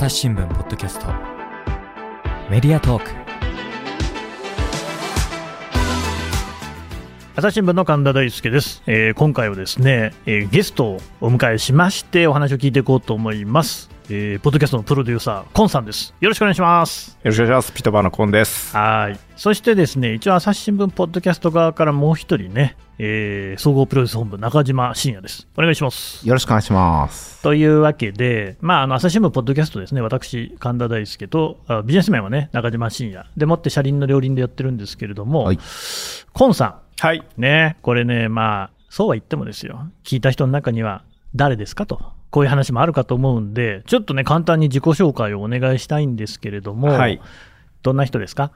朝日新聞ポッドキャスト。メディアトーク。朝日新聞の神田大輔です、えー今回はですね、えーゲストをお迎えしましてお話を聞いていこうと思います、えーポッドキャストのプロデューサーコンさんです。よろしくお願いします。よろしくお願いします。ピトバのコンです。はい。そしてですね一応朝日新聞ポッドキャスト側からもう一人ね、えー総合プロデュース本部中島信也です。お願いします。よろしくお願いします。というわけで、まあ、あの朝日新聞ポッドキャストですね、私、神田大輔と、あビジネス面はね、中島信也、でもって車輪の両輪でやってるんですけれども、はい。コンさはい。ん、ね、これね、まあ、そうは言ってもですよ、聞いた人の中には、誰ですかと、こういう話もあるかと思うんで、ちょっとね、簡単に自己紹介をお願いしたいんですけれども、はい。どんな人ですか？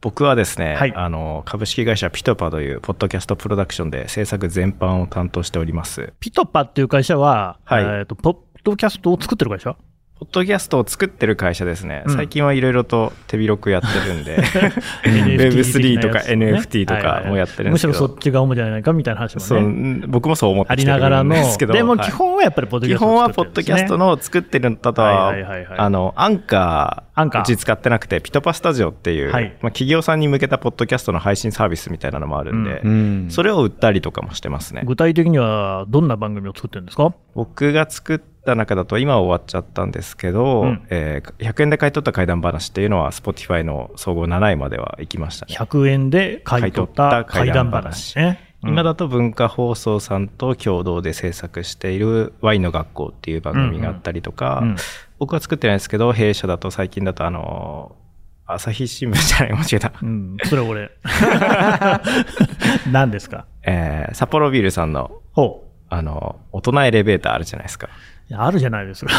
僕はですね、はい。あの、株式会社ピトパというポッドキャストプロダクションで制作全般を担当しております。ピトパっていう会社は、はい。えーとポッドキャストを作ってる会社？ポッドキャストを作ってる会社ですね。うん。最近はいろいろと手広くやってるんで、NFT Web3 とか NFT とかもやってるんむしですけど、ろそっちが主じゃないかみたいな話もね。そ僕もそう思ってあきてるりながらの、んですけど、でもはい基本はやっぱりポッドキ基ャスト本はポッドキャストの作ってるんだとは、あの、アンカー、アンカー。うち使ってなくて、ピトパスタジオっていう、はい。まあ、企業さんに向けたポッドキャストの配信サービスみたいなのもあるんで、ん。それを売ったりとかもしてますね。具体的にはどんな番組を作ってるんですか？僕が作った中だと今は終わっちゃったんですけど、うんえー100円で買い取った怪談話っていうのは Spotify の総合7位までは行きましたね。100円で買い取った怪談話ね。今だと文化放送さんと共同で制作しているワインの学校っていう番組があったりとか、うんうん僕は作ってないですけど、弊社だと最近だとあのー朝日新聞じゃない、間違えた。うん、それ俺。何ですか？えー札幌ビールさんの、ほあの、大人エレベーターあるじゃないですか。あるじゃないですか。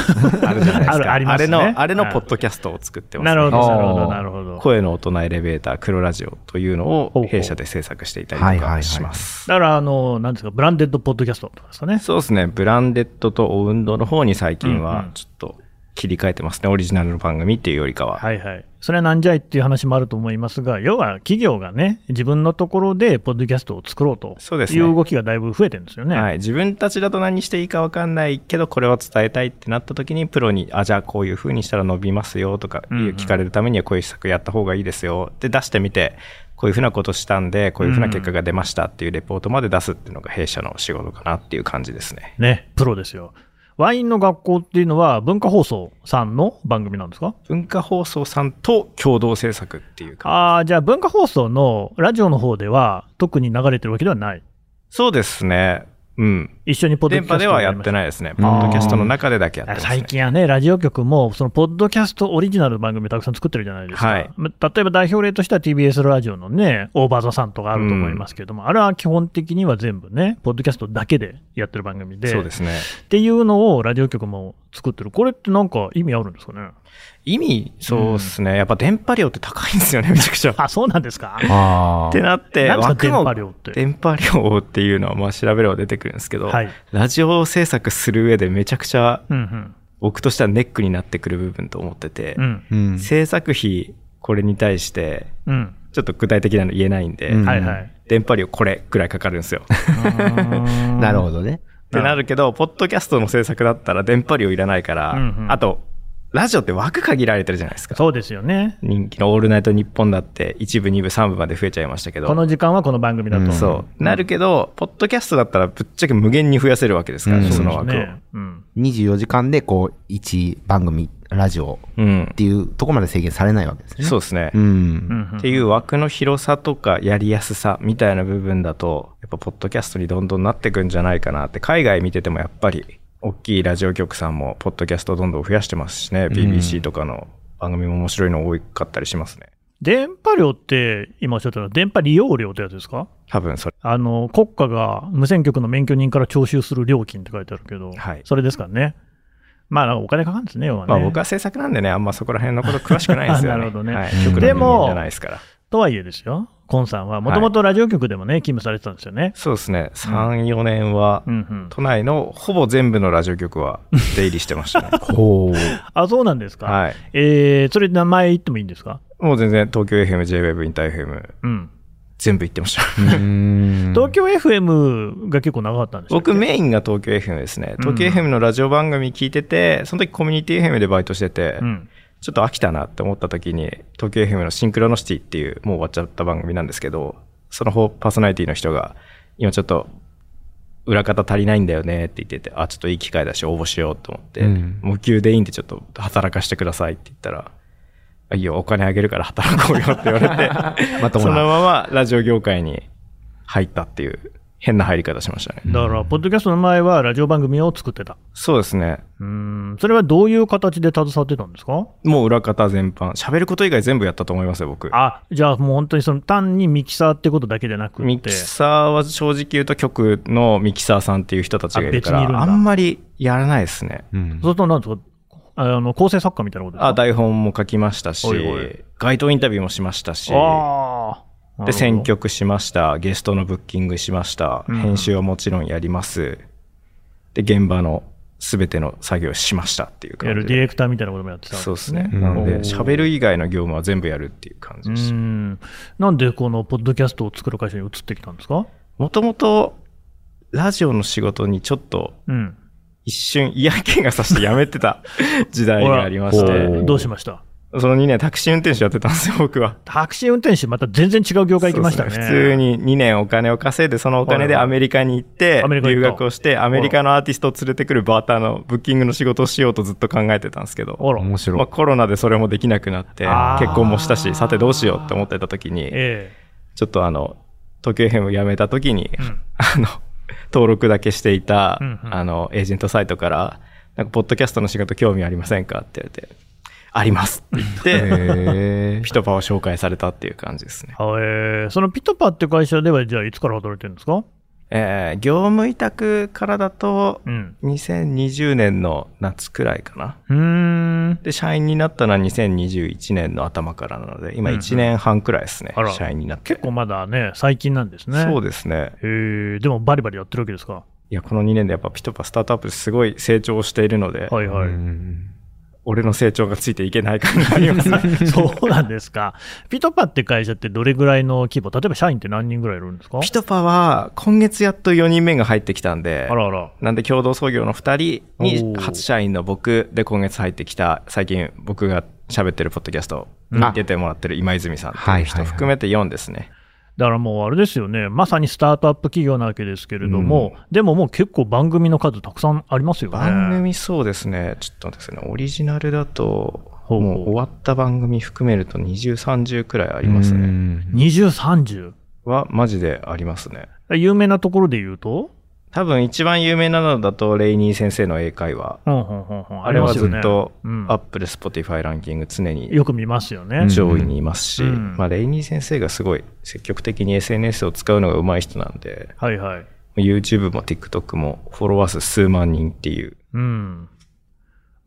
あるじゃないですか。あるありますねれの、あれのはいポッドキャストを作ってます、なるほど、なるほど、なるほど。声の大人エレベーター黒ラジオというのを弊社で制作していたりとかします。だから、あの、なんですか、ブランデッドポッドキャストとかですかね。そうですね。ブランデッドとオウンドの方に最近うんうんはちょっと切り替えてますね。オリジナルの番組っていうよりかは。はいはい。それはなんじゃいっていう話もあると思いますが、要は企業がね、自分のところでポッドキャストを作ろうとそうですねいう動きがだいぶ増えてるんですよね。はい、自分たちだと何していいか分かんないけどこれを伝えたいってなった時にプロにあじゃあこういう風にしたら伸びますよとかうんうん聞かれるためにはこういう施策やった方がいいですよで出してみてこういう風なことしたんでこういう風な結果が出ましたっていうレポートまで出すっていうのが弊社の仕事かなっていう感じですねね、プロですよ。ワインの学校っていうのは文化放送さんの番組なんですか？文化放送さんと共同制作っていうか。ああ、じゃあ文化放送のラジオの方では特に流れてるわけではない。そうですね。うん一緒にポッドキャスト電波ではやってい。ないですね。ポッドキャストの中でだけやってます、ね、最近はね、ラジオ局も、そのポッドキャストオリジナルの番組たくさん作ってるじゃないですか。はい。ま例えば代表例としては TBS ラジオのね、オーバーザさんとかあると思いますけれども、あれは基本的には全部ね、ポッドキャストだけでやってる番組で、そうですね。っていうのをラジオ局も作ってる。これってなんか意味あるんですかね？意味そうですね、やっぱ電波量って高いんですよね めちゃくちゃ。あ、そうなんですか？あってなって、電波量って？電波量っていうのはまあ調べれば出てくるんですけど、はいラジオ制作する上でめちゃくちゃうんうん。僕としてはネックになってくる部分と思ってて、うん。うん。制作費これに対してうん。ちょっと具体的なの言えないんで、うんはいはい。電波量これくらいかかるんですよ。なるほどね。ってなるけど、ポッドキャストの制作だったら電波量いらないから、うんうんあと、ラジオって枠限られてるじゃないですか。そうですよね。人気のオールナイトニッポンだって1部、2部、3部まで増えちゃいましたけど。この時間はこの番組だと。うんそう。なるけど、ポッドキャストだったらぶっちゃけ無限に増やせるわけですからね、うんその枠を。ね。うん。24時間でこう、1番組、ラジオうんっ。ていうとこまで制限されないわけですね。そうですね。う。うんんっていう枠の広さとかやりやすさみたいな部分だと、やっぱポッドキャストにどんどんなってくんじゃないかなって、海外見ててもやっぱり、大きいラジオ局さんもポッドキャストどんどん増やしてますしね、BBC とかの番組も面白いの多かったりしますね。電波量って、今おっしゃったのは電波利用料ってやつですか？多分それ。あの、国家が無線局の免許人から徴収する料金って書いてあるけど、はいそれですからね。まあ、なんかお金かかるんですね、要はね。まあ僕は制作なんでね、あんまそこら辺のこと詳しくないんですよね。なるほどねはい。うん局の人でも間じゃないですから。とはいえですよ、コンさんは、もともとラジオ局でもね、勤務されてたんですよね。そうですね。3、4年はうんうん。都内のほぼ全部のラジオ局は出入りしてましたね。ほう。あ、そうなんですか。はい。えー、それ名前言ってもいいんですか？もう全然東京 FM、JWEB、インター FM、うん。全部行ってました。東 東京 FM が結構長かったんです僕メインが東京 FM ですね。東京 FM のラジオ番組聞いてて、その時コミュニティ FM でバイトしてて、うん。ちょっと飽きたなって思った時に、東京 FM のシンクロノシティっていう、もう終わっちゃった番組なんですけど、その方パーソナリティの人が、今ちょっと、裏方足りないんだよねって言ってて、あ、ちょっといい機会だし応募しようと思って、うん無給でいいんでちょっと働かしてくださいって言ったら、あいいよ、お金あげるから働こうよって言われて、まともな。そのままラジオ業界に入ったっていう変な入り方しましたね。だから、ポッドキャストの前はラジオ番組を作ってた。そうですね。うーん。それはどういう形で携わってたんですか？もう裏方全般。喋ること以外全部やったと思いますよ、僕。あ、じゃあもう本当にその単にミキサーってことだけじゃなくて。ミキサーは正直言うと局のミキサーさんっていう人たちがいるかあ別にいるんだら、あんまりやらないですね。うんそうすると何ですかあの、構成作家みたいなことですかあ、台本も書きましたしおいおい、街頭インタビューもしましたし、ああ。で、選曲しました。ゲストのブッキングしました。うん編集はもちろんやります。で、現場の全ての作業をしましたっていう感じで。るディレクターみたいなこともやってたわけそうですね。うんなので、喋る以外の業務は全部やるっていう感じうでした。ん。なんでこのポッドキャストを作る会社に移ってきたんですか？もともと、ラジオの仕事にちょっとうん。一瞬嫌気がさして辞めてた時代がありまして、どうしました？その2年タクシー運転手やってたんですよ、僕は。タクシー運転手、また全然違う業界行きましたね。そうです普通に2年お金を稼いで、そのお金でアメリカに行って留学をして、アメリカのアーティストを連れてくるバーターのブッキングの仕事をしようとずっと考えてたんですけど。面白いまあ、。コロナでそれもできなくなって結婚もしたし、さてどうしようって思ってた時に、えちょっとあの、東京 FM 辞めた時に、え。うん。あの、登録だけしていた、うんうんあの、エージェントサイトから、なんか、ポッドキャストの仕事興味ありませんかって言われて、ありますって言って、へピトパを紹介されたっていう感じですね。はえーそのピトパって会社では、じゃあいつから働いてるんですか？えー業務委託からだと、うん。2020年の夏くらいかな。うーん。で、社員になったのは2021年の頭からなので、今うんうん1年半くらいですね、あら社員になって。結構まだね、最近なんですね。そうですね。へえ、でもバリバリやってるわけですか？いや、この2年でやっぱピトパスタートアップですごい成長しているので、ーはいはい。うん俺の成長がついていけない感がありますね。そうなんですか。ピトパって会社ってどれぐらいの規模？例えば社員って何人ぐらいいるんですか？ピトパは今月やっと4人目が入ってきたんであ、らあら。なんで共同創業の2人おにー初社員の僕で今月入ってきた、最近僕が喋ってるポッドキャストうんに出てもらってる今泉さんっていう人含めて4ですね。だからもうあれですよね、まさにスタートアップ企業なわけですけれども、でももう結構番組の数たくさんありますよね。番組そうですね、ちょっと待ってくださいね、オリジナルだと、もう終わった番組含めると20、30くらいありますね。うん20、30。はマジでありますね。有名なところで言うと、多分一番有名なのだと、レイニー先生の英会話。うんうんうんうんあれはりますよねずっとうん、Apple、Spotify ランキング常によく見ますよね。ん上位にいますし、うんまあ、レイニー先生がすごい積極的に SNS を使うのが上手い人なんで、はいはい。YouTube も TikTok もフォロワー数数万人っていう。うん。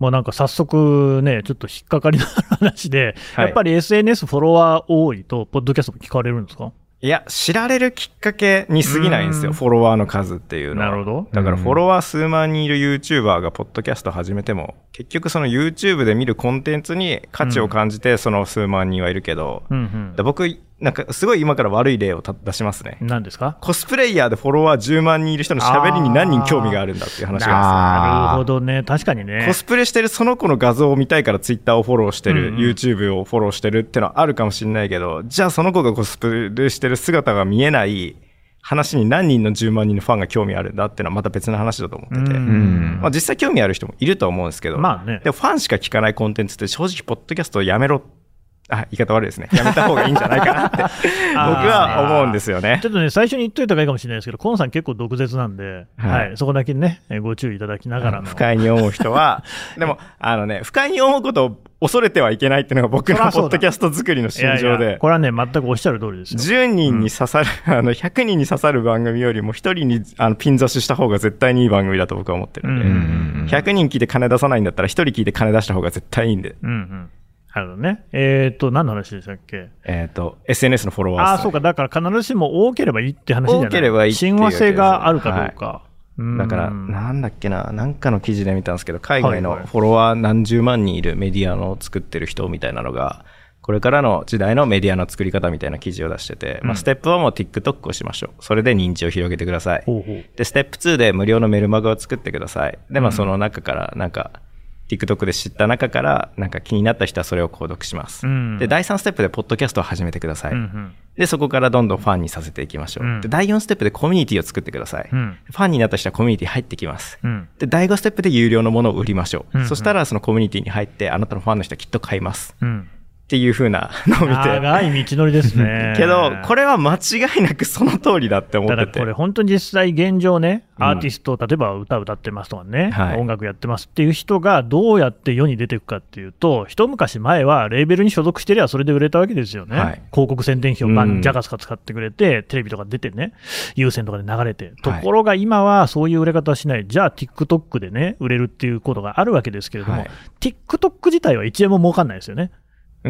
まあなんか早速ね、ちょっと引っかかりの話で、はいやっぱり SNS フォロワー多いと、ポッドキャストも聞かれるんですか？いや、知られるきっかけに過ぎないんですよ、うん。フォロワーの数っていうのは。なるほど。だからフォロワー数万人いる YouTuber がポッドキャスト始めても、結局その YouTube で見るコンテンツに価値を感じてその数万人はいるけど、うん。で僕、なんかすごい今から悪い例をた出しますねうん。。何ですか？コスプレイヤーでフォロワー10万人いる人の喋りに何人興味があるんだっていう話があなるほどね。確かにね。コ。スプレしてるその子の画像を見たいから Twitter をフォローしてる、うんうん YouTube をフォローしてるってのはあるかもしれないけど、じゃあその子がコスプレしてる姿が見えない話に何人の10万人のファンが興味あるんだっていうのはまた別の話だと思ってて。うんまあ、実際興味ある人もいると思うんですけど、まあねでもファンしか聞かないコンテンツって正直、ポッドキャストをやめろ。あ、言い方悪いですね。やめた方がいいんじゃないかなって、僕は思うんですよねちょ。っとね、最初に言っといた方がいいかもしれないですけど、コンさん結構毒舌なんで、は、はいいそこだけね、えご注意いただきながらの。不快に思う人は、でも、あのね、不快に思うことを恐れてはいけないっていうのが僕のポッドキャスト作りのいやい心情で、やこれはね、全くおっしゃる通りですよ。10人に刺さる、あの、100人に刺さる番組よりも1人にあのピン刺しした方が絶対にいい番組だと僕は思ってるんで、うんうん100人聞いて金出さないんだったら1人聞いて金出した方が絶対いいんで、うんうん。なるほどね。えっ、と、何の話でしたっけ？えっ、と、SNS のフォロワー数ああ、そうか。だから必ずしも多ければいいって話じゃない多ければいい親和性があるかどうか。うんだから、なんだっけな、なんかの記事で見たんですけど、海外のはいはいフォロワー何十万人いるメディアの作ってる人みたいなのが、これからの時代のメディアの作り方みたいな記事を出してて、うんまあ、ステップ1も TikTok をしましょう。それで認知を広げてください。ほうほう。で、ステップ2で無料のメルマガを作ってください。で、まあ、うんその中から、なんか、TikTok で知った中から、なんか気になった人はそれを購読します。うんで、第3ステップでポッドキャストを始めてください。うんうん。で、そこからどんどんファンにさせていきましょう。うんで、第4ステップでコミュニティを作ってください。うん。ファンになった人はコミュニティ入ってきます。うん。で、第5ステップで有料のものを売りましょう。うんうんそしたら、そのコミュニティに入って、あなたのファンの人はきっと買います。うん。っていう風な のを見て。長い道のりですね。けど、これは間違いなくその通りだって思ってて。これ本当に実際現状ね、うんアーティスト、例えば歌歌ってますとかね、はい音楽やってますっていう人がどうやって世に出ていくかっていうと、一昔前はレーベルに所属してりゃそれで売れたわけですよね。はい広告宣伝費をバうんンジャカスカ使ってくれて、テレビとか出てね、有線とかで流れて。とはいころが今はそういう売れ方はしない。じゃあ TikTok でね、売れるっていうことがあるわけですけれども、はい TikTok 自体は1円も儲かんないですよね。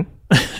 ん？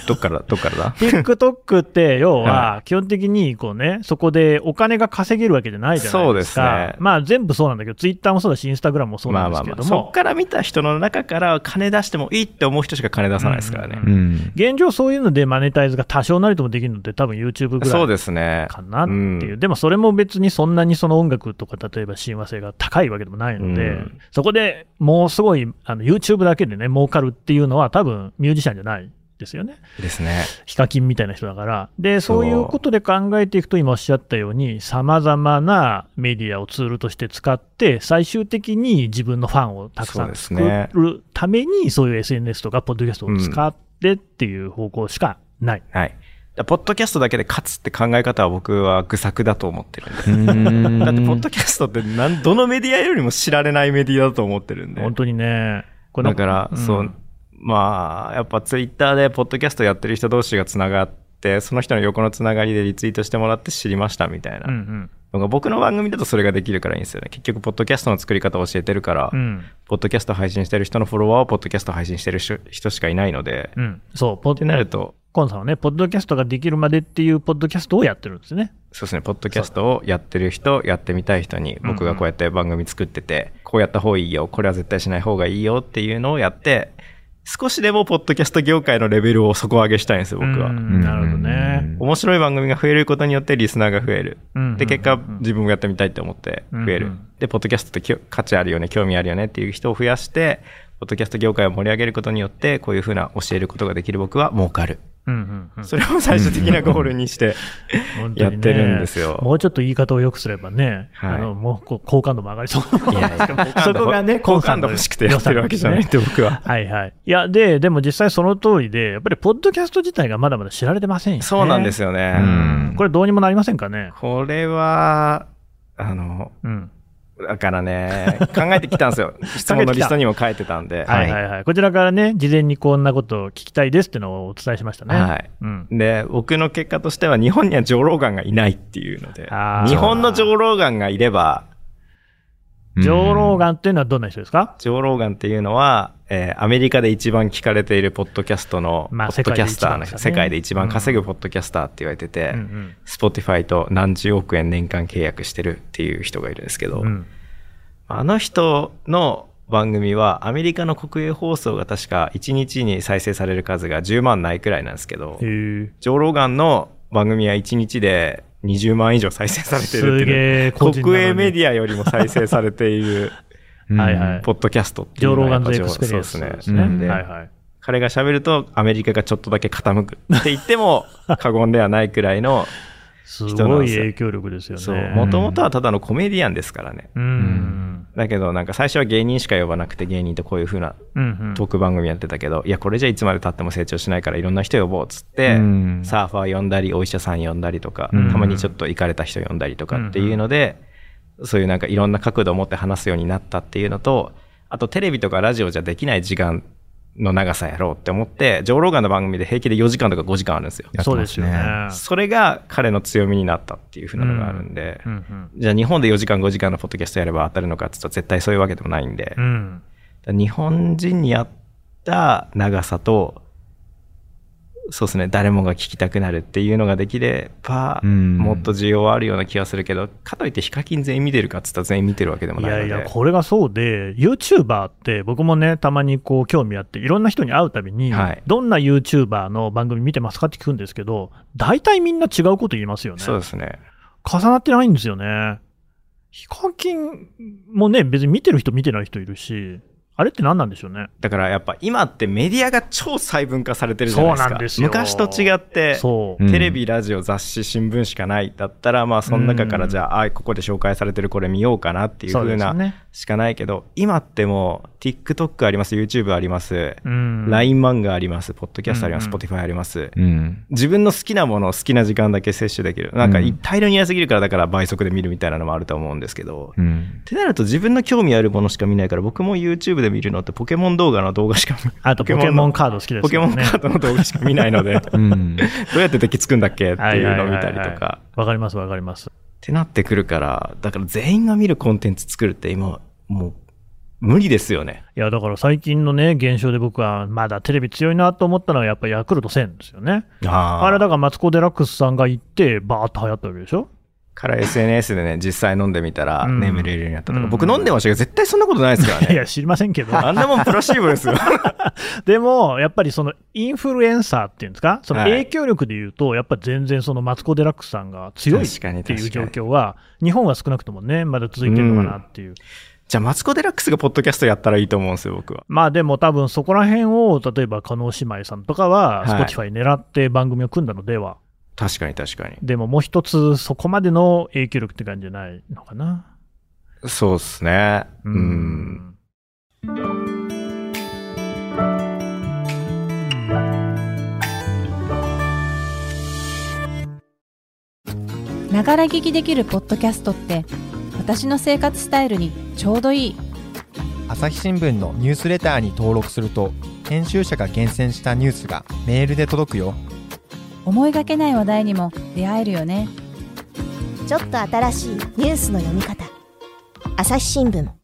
どっから、どっからだ？TikTok って、要はは、基本的にこうね、そこでお金が稼げるわけじゃないじゃないですか。そうですねまあ全部そうなんだけど、Twitter もそうだし、Instagram もそうまなんであますあまあ、けれども、そっから見た人の中から金出してもいいって思う人しか金出さないですからね。ううん。現状そういうのでマネタイズが多少なりともできるのって多分 YouTube ぐらそういですね。かなっていう。うんでもそれも別にそんなにその音楽とか、例えば親和性が高いわけでもないので、うんそこでもうすごい、あの YouTube だけでね、儲かるっていうのは多分ミュージシャンじゃないですよね。ですね。ヒカキンみたいな人だから。で、そういうことで考えていくと、今おっしゃったように、様々なメディアをツールとして使って、最終的に自分のファンをたくさん作ねるために、そういう SNS とか、ポッドキャストを使ってっていう方向しかない。はい。だからポッドキャストだけで勝つって考え方は僕は愚策だと思ってるんで。だって、ポッドキャストってなん、どのメディアよりも知られないメディアだと思ってるんで。本当にね。だから、んそう、まあ、やっぱツイッターでポッドキャストやってる人同士がつながって、その人の横のつながりでリツイートしてもらって知りましたみたいなうんうん。僕の番組だとそれができるからいいんですよね。結局、ポッドキャストの作り方を教えてるから、うん。ポッドキャスト配信してる人のフォロワーはポッドキャスト配信してる人人しかいないので、っうん。そう、ポッてなると、コンさんはね、ポッドキャストができるまでっていうポッドキャストをやってるんですね。そうですね、ポッドキャストをやってる人、やってみたい人に、僕がこうやって番組作ってて、こうやった方がいいよ、これは絶対しない方がいいよっていうのをやって、少しでもポッドキャスト業界のレベルを底上げしたいんですよ、僕は。うんなるほどね。面白い番組が増えることによってリスナーが増える。うんで、結果、自分もやってみたいって思って増える。うんで、ポッドキャストって価値あるよね、興味あるよねっていう人を増やして、ポッドキャスト業界を盛り上げることによって、こういうふうな教えることができる僕は儲かる。うんうんうんそれを最終的なゴールにして、やってるんですよもうちょっと言い方を良くすればね、はいあのもう好感度も上がりそう。そこがね、好感度欲しくてやってるわけじゃないって僕は。はいはい。いや、で、でも実際その通りで、やっぱりポッドキャスト自体がまだまだ知られてませんよね。そうなんですよね。うんこれどうにもなりませんかね？これは、あの、うん。だからね、考えてきたんですよ。質問のリストにも書いてたんで。はいはいはい。こちらからね、事前にこんなことを聞きたいですっていうのをお伝えしましたね。はいうん。で、僕の結果としては日本にはジョーローガンがいないっていうので日本のジョーローガンがいれば、ジョー・ローン。ガンっていうのはどんな人ですか？ジョーローガンっていうのは、えーアメリカで一番聞かれているポッドキャストの、ポまあッドキャスターの人、世界で一番ですよね世界で一番稼ぐポッドキャスターって言われてて、うんうんスポティファイと何十億円年間契約してるっていう人がいるんですけど、うん。あの人の番組はアメリカの国営放送が確か1日に再生される数が10万ないくらいなんですけどへ、ージョー・ローガンの番組は1日で20万以上再生されてるっていう国営メディアよりも再生されている はいはいポッドキャストっていうのはガンズエやっぱジョークスペリエンスそうですね。ですね。なんで、はいはい。彼が喋るとアメリカがちょっとだけ傾くって言っても過言ではないくらいの、すごい影響力ですよね。もともとはただのコメディアンですからね。うん。だけどなんか最初は芸人しか呼ばなくて芸人とこういう風なうんうん。トーク番組やってたけど、いや、これじゃいつまで経っても成長しないからいろんな人呼ぼうっつって、うんサーファー呼んだり、お医者さん呼んだりとか、うんたまにちょっと行かれた人呼んだりとかっていうので、そういうなんかいろんな角度を持って話すようになったっていうのと、あとテレビとかラジオじゃできない時間の長さやろうって思って、ジョーローガンの番組で平気で4時間とか5時間あるんですよ。そうですねね。それが彼の強みになったっていう風なのがあるんで、うんうんじゃあ日本で4時間5時間のポッドキャストやれば当たるのかって言ったら絶対そういうわけでもないんで、うん。日本人に合った長さと、そうですね、誰もが聞きたくなるっていうのができれば、うんもっと需要はあるような気がするけど、かといってヒカキン全員見てるかっつったら全員見てるわけでもないので。いやいや、これがそうで、YouTuber って僕もね、たまにこう興味あって、いろんな人に会うたびに、はいどんな YouTuber の番組見てますかって聞くんですけど、大体みんな違うこと言いますよね。そうですね。重なってないんですよね。ヒカキンもね、別に見てる人見てない人いるし、あれって何なんでしょうね。だからやっぱ今ってメディアが超細分化されてるじゃないですか。そうなんですよ昔と違って、テレビ、ラジオ、雑誌、新聞しかないだったら、まあその中からじゃあ、あここで紹介されてるこれ見ようかなっていうそう風な。しかないけど、今ってもう TikTok あります、YouTube あります、うん。LINE 漫画あります、ポッドキャストあります、うんうん Spotify あります。うん。自分の好きなものを好きな時間だけ摂取できる。なんかうん大量にやりすぎるからだから倍速で見るみたいなのもあると思うんですけど。うん。ってなると自分の興味あるものしか見ないから僕も YouTube で見るのってポケモン動画の動画しか見あとポケモンカード好きですポケモンカードの動画しか見ないのでどうやって敵つくんだっけっていうのを見たりとか。わかりますわかります。ってなってくるから、だから全員が見るコンテンツ作るって今もう無理ですよね。いや、だから最近のね、現象で僕はまだテレビ強いなと思ったのはやっぱりヤクルト1000ですよね。ああれだからマツコ・デラックスさんが行って、バーッと流行ったわけでしょ？から SNS でね、実際飲んでみたらうん眠れるようになったとか、うん僕飲んでましたけど絶対そんなことないですからね。いや、知りませんけど。あんなもんプラシーボですよ。でも、やっぱりそのインフルエンサーっていうんですか、そのはい影響力でいうと、やっぱり全然そのマツコ・デラックスさんが強いっていう状況は、日本は少なくともね、まだ続いてるのかなっていう。じゃあマツコ・デラックスがポッドキャストやったらいいと思うんですよ、僕は。まあでも多分そこら辺を、例えば加納姉妹さんとかは、はい Spotify 狙って番組を組んだのでは、確かに確かに。でももう一つ、そこまでの影響力って感じじゃないのかな。そうっすね。うん。ながら聞きできるポッドキャストって私の生活スタイルにちょうどいい朝日新聞のニュースレターに登録すると編集者が厳選したニュースがメールで届くよ思いがけない話題にも出会えるよねちょっと新しいニュースの読み方朝日新聞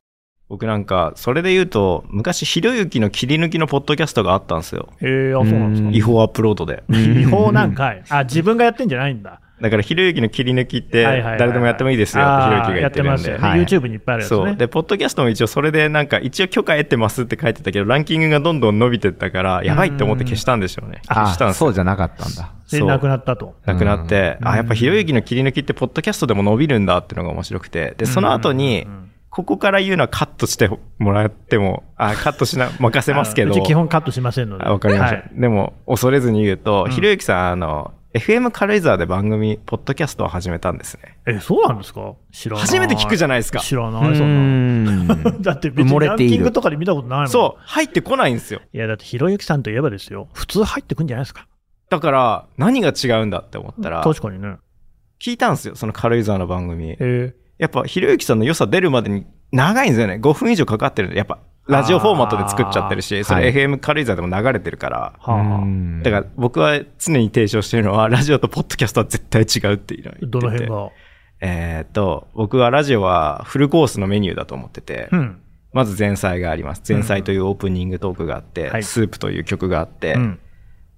僕なんか、それで言うと、昔、ひろゆきの切り抜きのポッドキャストがあったんですよ。えー、あ、そうなんですか。違法アップロードで。違法なんかい。あ、自分がやってんじゃないんだ。だから、ひろゆきの切り抜きって、誰でもやってもいいですよって、ひろゆきが言やっるんで。ね。はい YouTube にいっぱいあるやつね。そう。で、ポッドキャストも一応それでなんか、一応許可得てますって書いてたけど、ランキングがどんどん伸びてったから、やばいって思って消したんでしょうね。消したんあ、ですよ。そうじゃなかったんだ。で、そうなくなったと。なくなって、うんあ、やっぱひろゆきの切り抜きって、ポッドキャストでも伸びるんだっていうのが面白くて、で、その後にここから言うのはカットしてもらっても、あ、カットしな、任せますけど。うち基本カットしませんので。あわかりました。はいでも、恐れずに言うと、うんひろゆきさん、あの、FM 軽井沢で番組、ポッドキャストを始めたんですね。え、そうなんですか？知らない。初めて聞くじゃないですか。知らない、そんな。ん だって別にランキングとかで見たことないもん。そう、入ってこないんですよ。いや、だってひろゆきさんといえばですよ。普通入ってくんじゃないですか。だから、何が違うんだって思ったら、確かにね。聞いたんですよ、その軽井沢の番組。えやっぱ、ひろゆきさんの良さ出るまでに長いんですよね。5分以上かかってるんで、やっぱ、ラジオフォーマットで作っちゃってるし、それはい FM 軽井沢でも流れてるから。ー、はあ、はあ、だから、僕は常に提唱してるのは、ラジオとポッドキャストは絶対違うっていうのを言ってて。どの辺が？えーっと、僕はラジオはフルコースのメニューだと思ってて、うん。まず前菜があります。前菜というオープニングトークがあって、はいスープという曲があって、うん。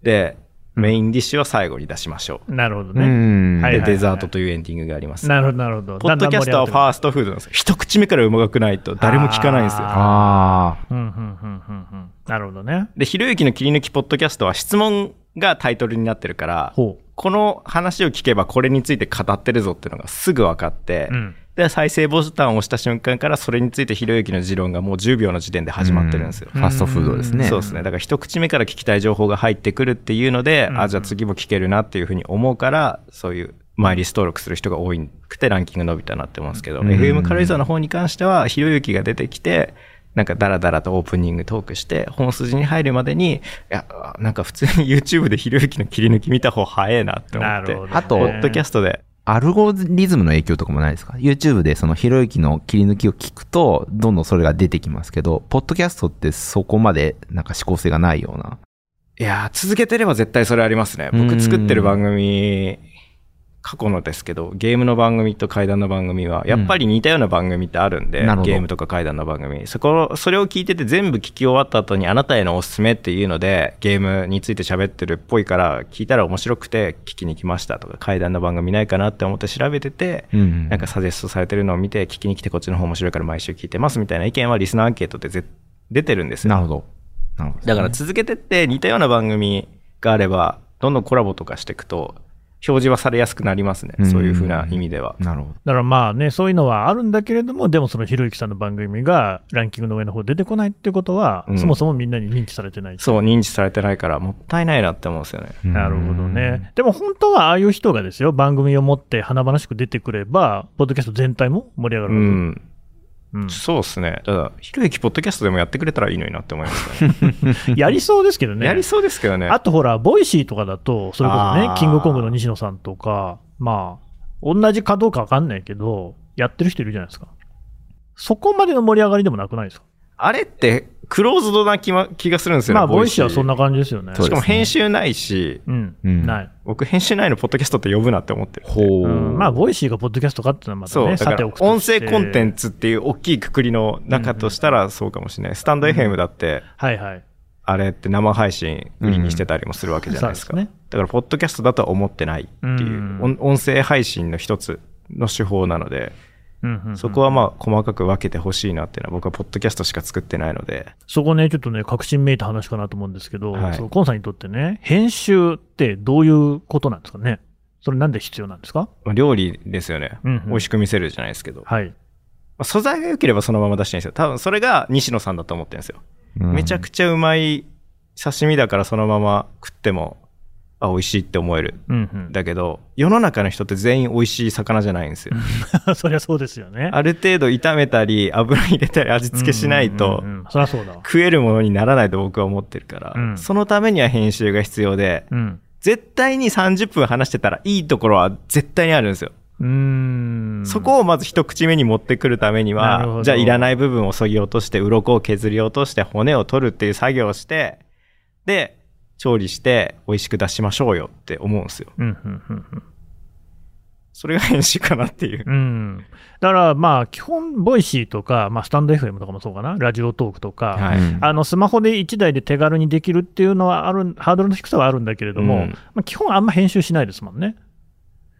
で、メインディッシュは最後に出しましょう。なるほどうね。ん。はいで、デザートというエンディングがあります。なるほど、なるほど。ポッドキャストはファーストフードなんですよ。一口目からうまくないと誰も聞かないんですよ。あうん、うん、うん、うん、うん。なるほどね。で、ひろゆきの切り抜きポッドキャストは質問がタイトルになってるから、ほこの話を聞けばこれについて語ってるぞっていうのがすぐ分かって、う。うん。で、再生ボタンを押した瞬間からそれについてひろゆきの持論がもう10秒の時点であ。始まってるんですよ。ファストフードですね。そうですね。だから一口目から聞きたい情報が入ってくるっていうので、うんあ、じゃあ次も聞けるなっていうふうに思うから、そういうマイリスト登録する人が多くてランキング伸びたなって思うんですけど、うん FM 軽井沢の方に関しては、ひろゆきが出てきて、なんかダラダラとオープニングトークして、本筋に入るまでに、いや、なんか普通に YouTube でひろゆきの切り抜き見た方早いなって思って。あとポッドキャストで、アルゴリズムの影響とかもないですか ?YouTube でそのひろゆきの切り抜きを聞くと、どんどんそれが出てきますけど、ポッドキャストってそこまでなんか思考性がないような。いやー、続けてれば絶対それありますね。うん僕作ってる番組っ過去のですけど、ゲームの番組と怪談の番組は、やっぱり似たような番組ってあるんで、なるほどゲームとか怪談の番組。そこ、それを聞いてて全部聞き終わった後にあなたへのおすすめっていうので、ゲームについて喋ってるっぽいから、聞いたら面白くて聞きに来ましたとか、怪談の番組ないかなって思って調べてて、うんうんなんかサジェストされてるのを見て、聞きに来てこっちの方面白いから毎週聞いてますみたいな意見はリスナーアンケートでぜ出てるんですよ。なるほど。なるほど。だから続けてって似たような番組があれば、どんどんコラボとかしていくと、表示はされやすくなりますね。そういうふうな意味では。なるほど。だからまあね、そういうのはあるんだけれども、でもそのひろゆきさんの番組がランキングの上の方出てこないってことは、うんそもそもみんなに認知されてない。そう、認知されてないから、もったいないなって思うんですよね。なるほどね。でも本当はああいう人がですよ、番組を持って華々しく出てくれば、ポッドキャスト全体も盛り上がうるはず。ん。うんそうですね。ただ、ひろゆきポッドキャストでもやってくれたらいいのになって思いますね。やりそうですけどね。やりそうですけどね。あとほら、ボイシーとかだと、それこそねキングコングの西野さんとか、まあ、同じかどうかわかんないけど、やってる人いるじゃないですか。そこまでの盛り上がりでもなくないですか？あれって、クローズドな気,、ま、気がするんですよね。まあ、ボイシーはそんな感じですよね。しかも編集ないし、うん、うんない。僕編集ないのポッドキャストって呼ぶなって思ってる。ほう。うん、まあ、ボイシーがポッドキャストかっていうのはまたそう、ね、だからさておくと音声コンテンツっていう大きいくくりの中としたらそうかもしれない。スタンド FM だって、はいはい。あれって生配信売りにしてたりもするわけじゃないですか。そうですねだから、ポッドキャストだとは思ってないっていう、うん音音声配信の一つの手法なので、うんうんうんそこはまあ細かく分けてほしいなっていうのは僕はポッドキャストしか作ってないので、そこね、ちょっとね、確信めいた話かなと思うんですけど、はいそのコンさんにとってね、編集ってどういうことなんですかね？それなんで必要なんですか？まあ料理ですよね、うんうん美味しく見せるじゃないですけど、まはい。あ素材が良ければそのまま出していいんですよ。多分それが西野さんだと思ってるんですよ。うんめちゃくちゃうまい刺身だからそのまま食っても、あ、美味しいって思える。うんうん。だけど、世の中の人って全員美味しい魚じゃないんですよ。そりゃそうですよね。ある程度炒めたり、油入れたり味付けしないとうん、うんうんそりゃそうだわ。食えるものにならないと僕は思ってるから、うんそのためには編集が必要で、うん。絶対に30分話してたらいいところは絶対にあるんですよ。うーん。そこをまず一口目に持ってくるためには、じゃあいらない部分を削ぎ落として、鱗を削り落として、骨を取るっていう作業をして、で、調理して美味しく出しましょうよって思うんですよ。うん、うん、うん、うん。それが編集かなっていう。うん。だからまあ、基本、ボイシーとか、まあ、スタンド FM とかもそうかな、ラジオトークとか、はいうんあのスマホで1台で手軽にできるっていうのはある、ハードルの低さはあるんだけれども、うんまあ、基本あんま編集しないですもんね。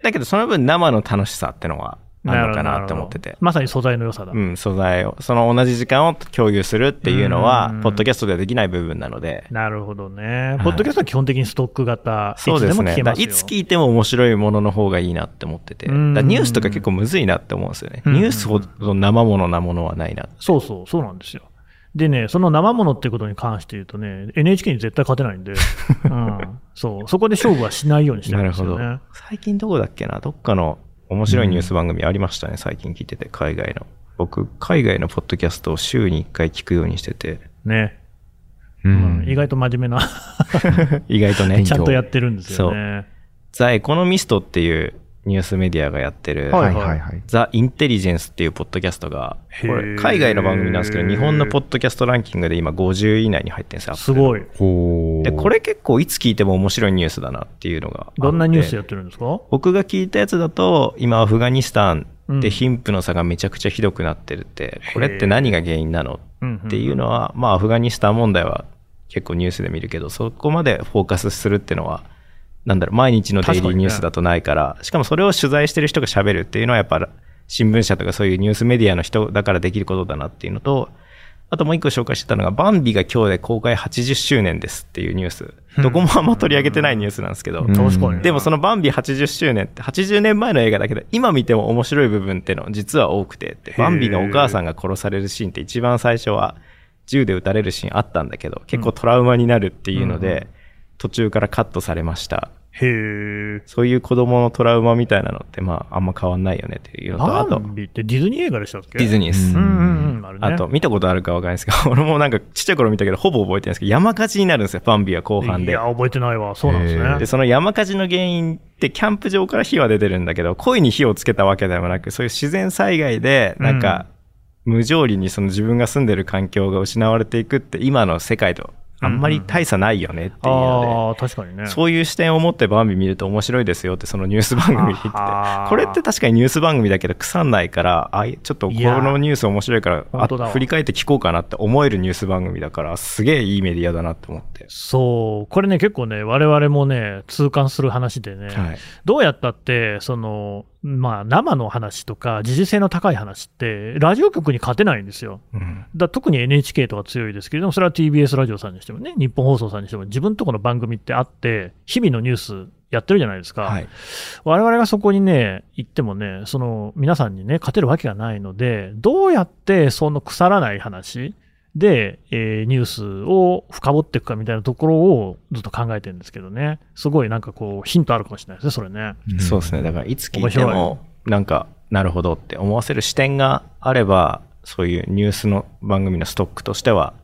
だけどその分生の楽しさってのはあるのかなって思ってて。まさに素材の良さだ。うん、素材を、その同じ時間を共有するっていうのはうん、ポッドキャストではできない部分なので、なるほどね。いポッドキャストは基本的にストック型、そうですね。いつでも聞けますよだからいつ聞いても面白いものの方がいいなって思ってて、ニュースとか結構むずいなって思うんですよね。うんニュースほど生ものなものはないな。そうそう、そうなんですよ。でね、その生ものっていうことに関して言うとね、NHK に絶対勝てないんで、うん、そう、そこで勝負はしないようにしてるんですよね。最近どこだっけな？どっかの面白いニュース番組ありましたね、最近聞いてて、海外の。僕、海外のポッドキャストを週に1回聞くようにしてて、ね、ううんん意外と真面目な、意外とね。勉、ちゃんとやってるんですよね。ザ・エコノミストっていうニュースメディアがやってる、はいはいはいはい。ザ・インテリジェンスっていうポッドキャストが、これ海外の番組なんですけど、日本のポッドキャストランキングで今50位以内に入ってるんですよ。すごい。ほう。で、これ結構いつ聞いても面白いニュースだなっていうのが。どんなニュースやってるんですか？僕が聞いたやつだと、今アフガニスタンうんで貧富の差がめちゃくちゃひどくなってるって、これって何が原因なの？っていうのは、まあアフガニスタン問題は結構ニュースで見るけど、そこまでフォーカスするっていうのは、なんだろう、毎日のデイリーニュースだとないから、しかもそれを取材してる人が喋るっていうのはやっぱ新聞社とかそういうニュースメディアの人だからできることだなっていうのと、あともう一個紹介してたのが、バンビが今日で公開80周年ですっていうニュース。どこもあんま取り上げてないニュースなんですけど。でもそのバンビ80周年って80年前の映画だけど、今見ても面白い部分っての実は多くてって、バンビのお母さんが殺されるシーンって一番最初は銃で撃たれるシーンあったんだけど、結構トラウマになるっていうので、途中からカットされました。へえ。そういう子供のトラウマみたいなのって、まあ、あんま変わんないよねっていうのと、あと、バンビってディズニー映画でしたっけ？ディズニーです。うんうんうん。あるねあと、見たことあるかわかんないですけど、俺もなんかちっちゃい頃見たけど、ほぼ覚えてないんですけど、山火事になるんですよ、バンビは後半でいや、。覚えてないわ。そうなんですねで、。その山火事の原因って、キャンプ場から火は出てるんだけど、故意に火をつけたわけでもなく、そういう自然災害で、なんか、無条理にその自分が住んでる環境が失われていくって、今の世界とあんまり大差ないよねっていうので、ああ、確かにね。そういう視点を持ってバンビ見ると面白いですよってそのニュース番組に言ってこれって確かにニュース番組だけど腐んないからあちょっとこのニュース面白いからあ振り返って聞こうかなって思えるニュース番組だからすげえいいメディアだなって思って、そう、これね、結構ね、我々もね、痛感する話でね、はい、どうやったって、その、まあ、生の話とか、時事性の高い話って、ラジオ局に勝てないんですよ。うんだ特に NHK とか強いですけれども、それは TBS ラジオさんにしてもね、日本放送さんにしても、自分とこの番組ってあって、日々のニュースやってるじゃないですか。はい、我々がそこにね、行ってもね、その皆さんにね、勝てるわけがないので、どうやってその腐らない話で、えーニュースを深掘っていくかみたいなところをずっと考えてるんですけどね、すごいなんかこう、ヒントあるかもしれないですね、それね。そうですねだからいつ聞いてもなんかなるほどって思わせる視点があればそういうニュースの番組のストックとしては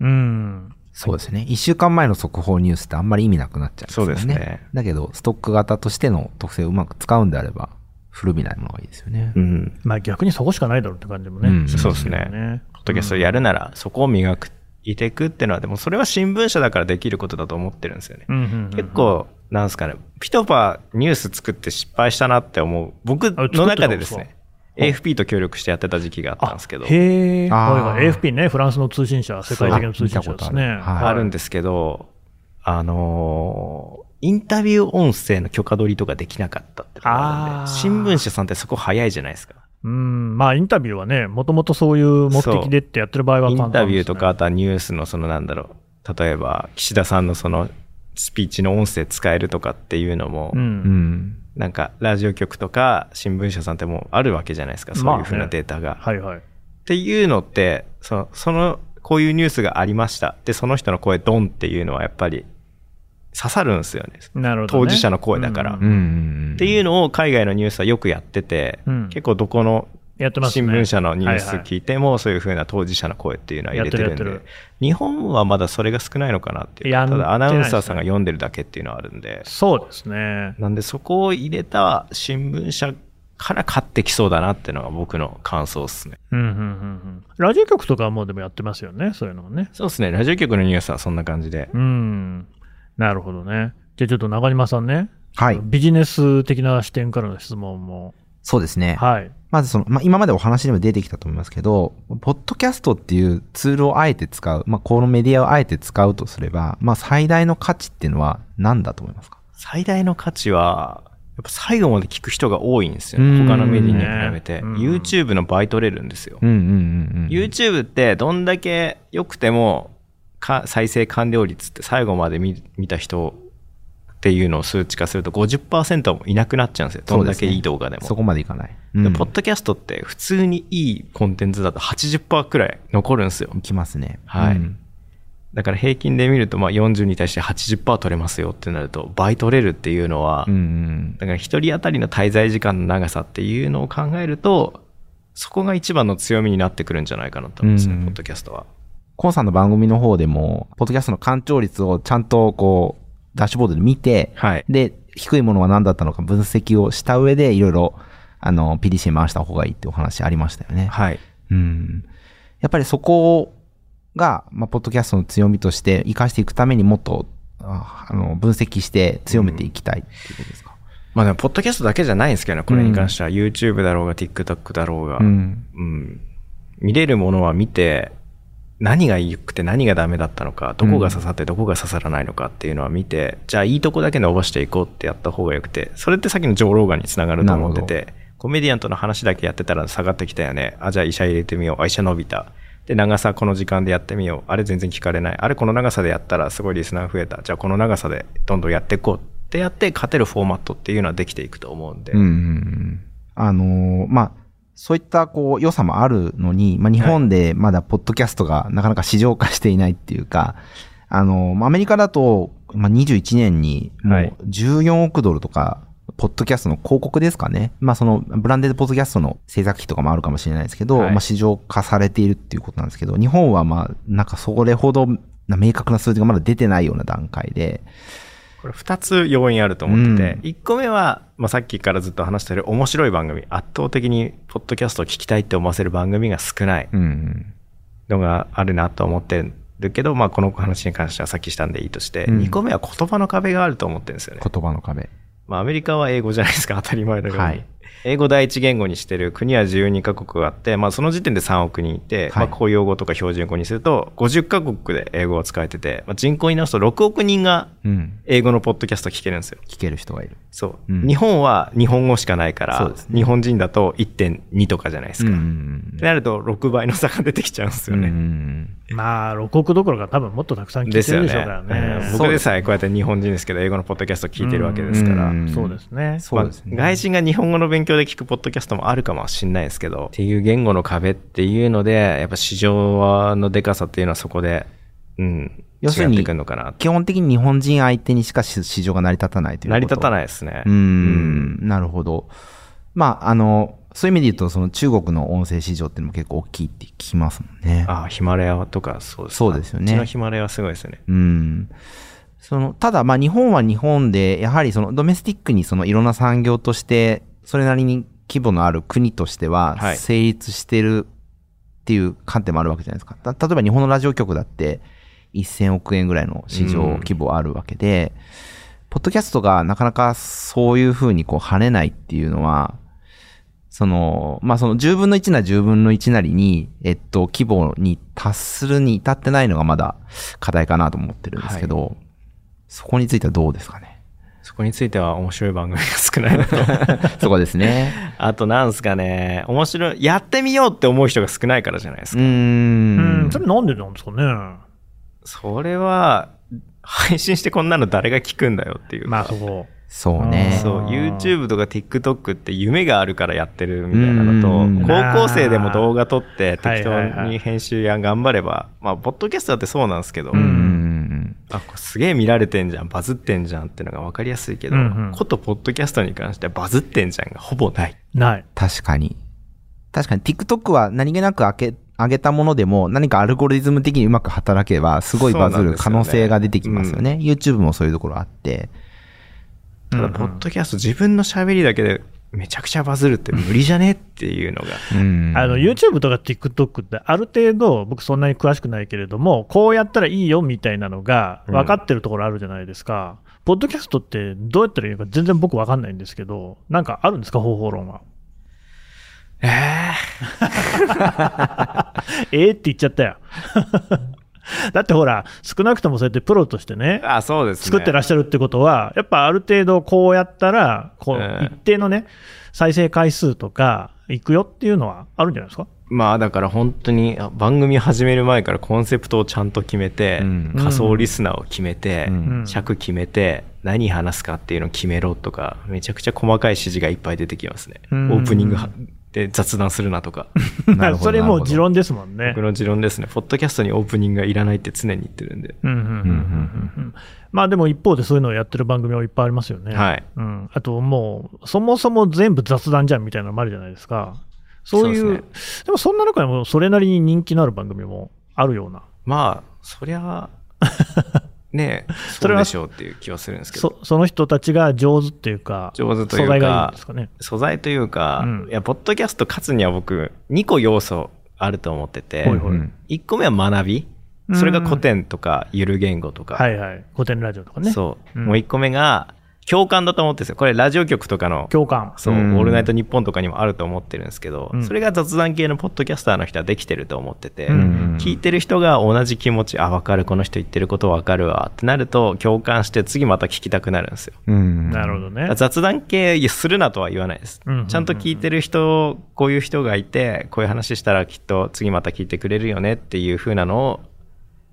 うん。そうですね。一週間前の速報ニュースってあんまり意味なくなっちゃうんですよね。そうですねだけど、ストック型としての特性をうまく使うんであれば、古びないものがいいですよね。うんまあ逆にそこしかないだろうって感じもね。うんそうですね。ポッドキャストやるなら、そこを磨くいていくっていうのは、でもそれは新聞社だからできることだと思ってるんですよね。うんうんうんうん結構、なんですかね、ピトパニュース作って失敗したなって思う。僕の中でですね、AFP と協力してやってた時期があったんですけど、へえ、あーはいはい AFP ね、フランスの通信社、世界的な通信社ですね。あ見たことあるはいあるんですけど、あのーインタビュー音声の許可取りとかできなかったってことがあるんで、新聞社さんってそこ早いじゃないですか。うん、まあインタビューはね、もともとそういう目的でってやってる場合はインタビューとか、あとはニュースのそのなんだろう、例えば岸田さんのそのスピーチの音声使えるとかっていうのも、うんうん。なんかラジオ局とか新聞社さんってもうあるわけじゃないですか、そういうふうなデータが。はいはい。っていうのって、その、その、こういうニュースがありました。で、その人の声ドンっていうのはやっぱり刺さるんですよね。なるほど、ね。当事者の声だからうんうんうん。っていうのを海外のニュースはよくやってて、うん結構どこの。新聞社のニュース聞いても、そういうふうな当事者の声っていうのは入れてるんで、るやって日本はまだそれが少ないのかなっていうただアナウンサーさんが読んでるだけっていうのはあるんで、そうですね。なんでそこを入れた新聞社から買ってきそうだなっていうのが僕の感想ですね。うんうんうんうん。ラジオ局とかはもうでもやってますよね、そういうのもね。そうですね。ラジオ局のニュースはそんな感じで。うん。なるほどね。じゃあちょっと中島さんね。はい。ビジネス的な視点からの質問も。そうですね。はい。まずその、まあ、今までお話にも出てきたと思いますけど、ポッドキャストっていうツールをあえて使う、まあ、このメディアをあえて使うとすれば、まあ、最大の価値っていうのは何だと思いますか？最大の価値は、やっぱ最後まで聞く人が多いんですよね。うん他のメディアに比べて。うん YouTube の倍取れるんですよ。うんうんうんうん。YouTube ってどんだけ良くてもか再生完了率って最後まで見見た人っていうのを数値化すると50%もいなくなっちゃうんですよ。どんだけいい動画でも。そこまでいかない。でうんポッドキャストって普通にいいコンテンツだと80%くらい残るんですよい。きますね。はいうんだから平均で見るとまあ40に対して80%取れますよってなると倍取れるっていうのは、うんうん。だから一人当たりの滞在時間の長さっていうのを考えると、そこが一番の強みになってくるんじゃないかなと思うんですね、うんポッドキャストは。コンさんの番組の方でも、ポッドキャストの干潮率をちゃんとこう、ダッシュボードで見て、はい。で、低いものは何だったのか分析をした上で、いろいろ、あの、PDC 回した方がいいってお話ありましたよね。はい。うん。やっぱりそこが、まあ、ポッドキャストの強みとして活かしていくためにもっと、ああの、分析して強めていきたいっていうことですか？まあでも、ポッドキャストだけじゃないんですけどね、これに関しては。YouTube だろうが、TikTok だろうが、ううん。ん。見れるものは見て、何が良くて何がダメだったのか、どこが刺さってどこが刺さらないのかっていうのは見て、じゃあいいとこだけ伸ばしていこうってやった方が良くて、それってさっきのジョー・ローガンにつながると思ってなて、コメディアンとの話だけやってたら下がってきたよね。あ、じゃあ医者入れてみよう。あ、医者伸びた。で、長さこの時間でやってみよう。あれ全然聞かれない。あれこの長さでやったらすごいリスナー増えた。じゃあこの長さでどんどんやっていこうってやって勝てるフォーマットっていうのはできていくと思うんで。うんうんうん。あのーまあ、そういったこう良さもあるのに、まあ、日本でまだポッドキャストがなかなか市場化していないっていうか、あのーまあアメリカだと、まあ、21年にもはい。う14億ドルとか、ポッドキャストの広告ですかね。まあそのブランデッドポッドキャストの制作費とかもあるかもしれないですけど、はい。まあ市場化されているっていうことなんですけど、日本はまあなんかそれほどな明確な数字がまだ出てないような段階で、これ2つ要因あると思ってて、うん1個目は、まあ、さっきからずっと話してる面白い番組、圧倒的にポッドキャストを聞きたいって思わせる番組が少ないうん。のがあるなと思ってるけど、まあこの話に関してはさっきしたんでいいとして、うん2個目は言葉の壁があると思ってるんですよね。言葉の壁。まあアメリカは英語じゃないですか、当たり前のように。はい英語第一言語にしてる国は12カ国あって、まあその時点で3億人いて、はいまあ公用語とか標準語にすると50カ国で英語が使えてて、まあ、人口に直すと6億人がうん。英語のポッドキャスト聞けるんですよ。聞ける人がいる。そう。うん日本は日本語しかないから、ね日本人だと1.2とかじゃないですか。んってなると6倍の差が出てきちゃうんですよね。うん まあ、露国どころか多分もっとたくさん聞いてるでしょうからね。うん僕でさえこうやって日本人ですけど、英語のポッドキャスト聞いてるわけですから。うんそうですね。そうですね。まあ外人が日本語の勉強で聞くポッドキャストもあるかもしれないですけど、っていう言語の壁っていうので、やっぱ市場のでかさっていうのはそこで、うん、要するに違ってくるのかな。基本的に日本人相手にしかし市場が成り立たないということ成り立たい。ないですね。うーん、なるほど。まあ、あの、そういう意味で言うと、その中国の音声市場っていうのも結構大きいって聞きますもんね。ああ、ヒマラヤとかそうですそうですよねあっちのヒマラヤはすごいですよね。うん。その、ただ、まあ、日本は日本で、やはりその、ドメスティックにその、いろんな産業として、それなりに規模のある国としてはは、い成立してるっていう観点もあるわけじゃないですか。た例えば、日本のラジオ局だって、1000億円ぐらいの市場規模あるわけで、ポッドキャストがなかなかそういうふうにこう跳ねないっていうのは、その、まあ、その10分の1な10分の1なりに、えっと、規模に達するに至ってないのがまだ課題かなと思ってるんですけど、そこについてはどうですかね？そこについては面白い番組が少ないのと、そこですね。あとなんすかね、面白い、やってみようって思う人が少ないからじゃないですか。うんん、それなんでなんですかね？それは、配信してこんなの誰が聞くんだよっていうか。まあ、そこ。そうね。そう、YouTube とか TikTok って夢があるからやってるみたいなのとうん、高校生でも動画撮って適当はいはいはいに編集や頑張れば、まあ、ポッドキャストだってそうなんですけど、うんうんあ、これすげえ見られてんじゃん、バズってんじゃんっていうのが分かりやすいけど、うんうんことポッドキャストに関してはバズってんじゃんがほぼない。ない。確かに。確かに TikTok は何気なく開け、上げたものでも何かアルゴリズム的にうまく働けばすごいバズる可能性が出てきますよね。YouTube もそういうところあって。ただ、ポッドキャスト自分の喋りだけでめちゃくちゃバズるって無理じゃねっていうのが。うんあの、YouTube とか TikTok ってある程度、僕そんなに詳しくないけれども、こうやったらいいよみたいなのが分かってるところあるじゃないですか。ポッドキャストってどうやったらいいのか全然僕分かんないんですけど、なんかあるんですか？方法論は。え えーって言っちゃったよ。だってほら、少なくともそうやってプロとしてねー、、あ、そうですね。作ってらっしゃるってことは、やっぱある程度こうやったら、こううん。一定のね、再生回数とか、いくよっていうのはあるんじゃないですか？まあだから本当にあ番組始める前からコンセプトをちゃんと決めて、うん。仮想リスナーを決めて、うんうん。尺決めて、何話すかっていうのを決めろとか、めちゃくちゃ細かい指示がいっぱい出てきますね。うん。オープニングはで雑談するなとか。なるほどそれもう持論ですもんね僕。の持論ですね。ポッドキャストにオープニングがいらないって常に言ってるんで。うんうんうんうんうんうんまあでも一方でそういうのをやってる番組はいっぱいありますよね。はいうん、あともう、そもそも全部雑談じゃんみたいなのもあるじゃないですか。そういう、そうでですもそんな中でもそれなりに人気のある番組もあるような。まあ、そりゃ、ねえ、それはそうでしょうっていう気はするんですけど。そその人たちが上手っていうか、上手というか素材がいいんですかね。素材というか、うんいや、ポッドキャスト勝つには僕、2個要素あると思ってて、ほいほいうん1個目は学び。それが古典とか、ゆる言語とか。はいはい。古典ラジオとかね。そう。うんもう1個目が、共感だと思ってるんですよ。これ、ラジオ局とかの、共感。そう、うんオールナイトニッポンとかにもあると思ってるんですけど、うんそれが雑談系のポッドキャスターの人はできてると思ってて、うん聞いてる人が同じ気持ち、あ、わかる、この人言ってることわかるわってなると、共感して次また聞きたくなるんですよ。うんなるほどね。雑談系するなとは言わないです。ちゃんと聞いてる人、こういう人がいて、こういう話したらきっと次また聞いてくれるよねっていう風なのを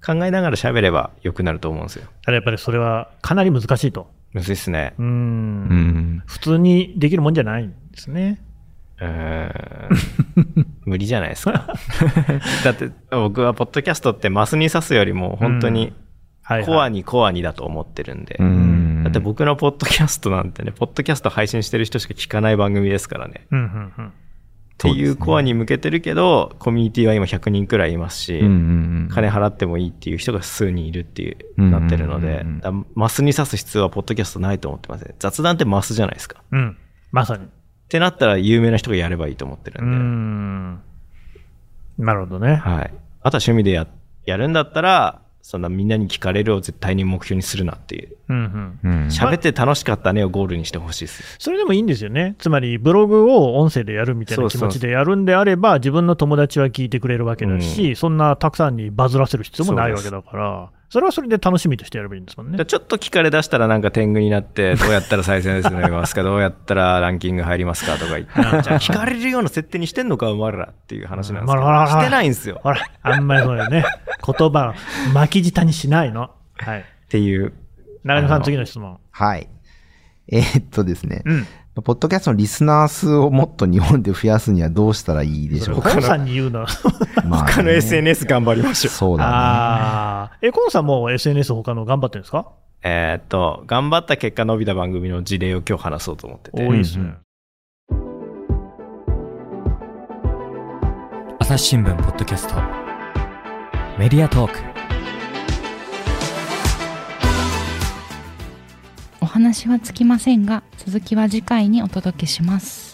考えながら喋れば良くなると思うんですよ。ただやっぱりそれはかなり難しいと。むずいっすね。う。うんん。普通にできるもんじゃないんですね。無理じゃないですか。だって僕はポッドキャストってマスに刺すよりも本当に。コアにコアにだと思ってるんで。うんだって僕のポッドキャストなんてね、ポッドキャスト配信してる人しか聞かない番組ですからね。うんうんうん。っていうコアに向けてるけど、コミュニティは今100人くらいいますし、うんうん金払ってもいいっていう人が数人いるっていう、うんなってるのでうんうんうん、だマスに刺す必要はポッドキャストないと思ってますね。雑談ってマスじゃないですか。っうん。まさに。てなったら有名な人がやればいいと思ってるうんで、ん。なるほどね。はい。あとは趣味でややるんだったら、そんなみんなに聞かれるを絶対に目標にするなっていう。うんうん。うん喋って楽しかったねをゴールにしてほしいです。それでもいいんですよね。つまり、ブログを音声でやるみたいな気持ちでやるんであれば、自分の友達は聞いてくれるわけだし、そんなたくさんにバズらせる必要もないわけだから、それはそれで楽しみとしてやればいいんですもんね。ちょっと聞かれ出したらなんか天狗になって、どうやったら再生数伸びますか、どうやったらランキング入りますかとか言って、じゃあ聞かれるような設定にしてんのか、お前らっていう話なんですけまあまあまあど、してないんですよ。ほら、あんまりそうよね。言葉を巻き舌にしないの。はい。っていう。中島さん、次の質問。はい。えーっとですね。うん。ポッドキャストのリスナー数をもっと日本で増やすにはどうしたらいいでしょうか？コンさんに言うのは。まあね他の SNS 頑張りましょう。そうだね。え、コンさんも SNS 他の頑張ってるんですか？えーっと、頑張った結果伸びた番組の事例を今日話そうと思ってて。多いですね。朝日新聞ポッドキャストメディアトーク話はつきませんが続きは次回にお届けします。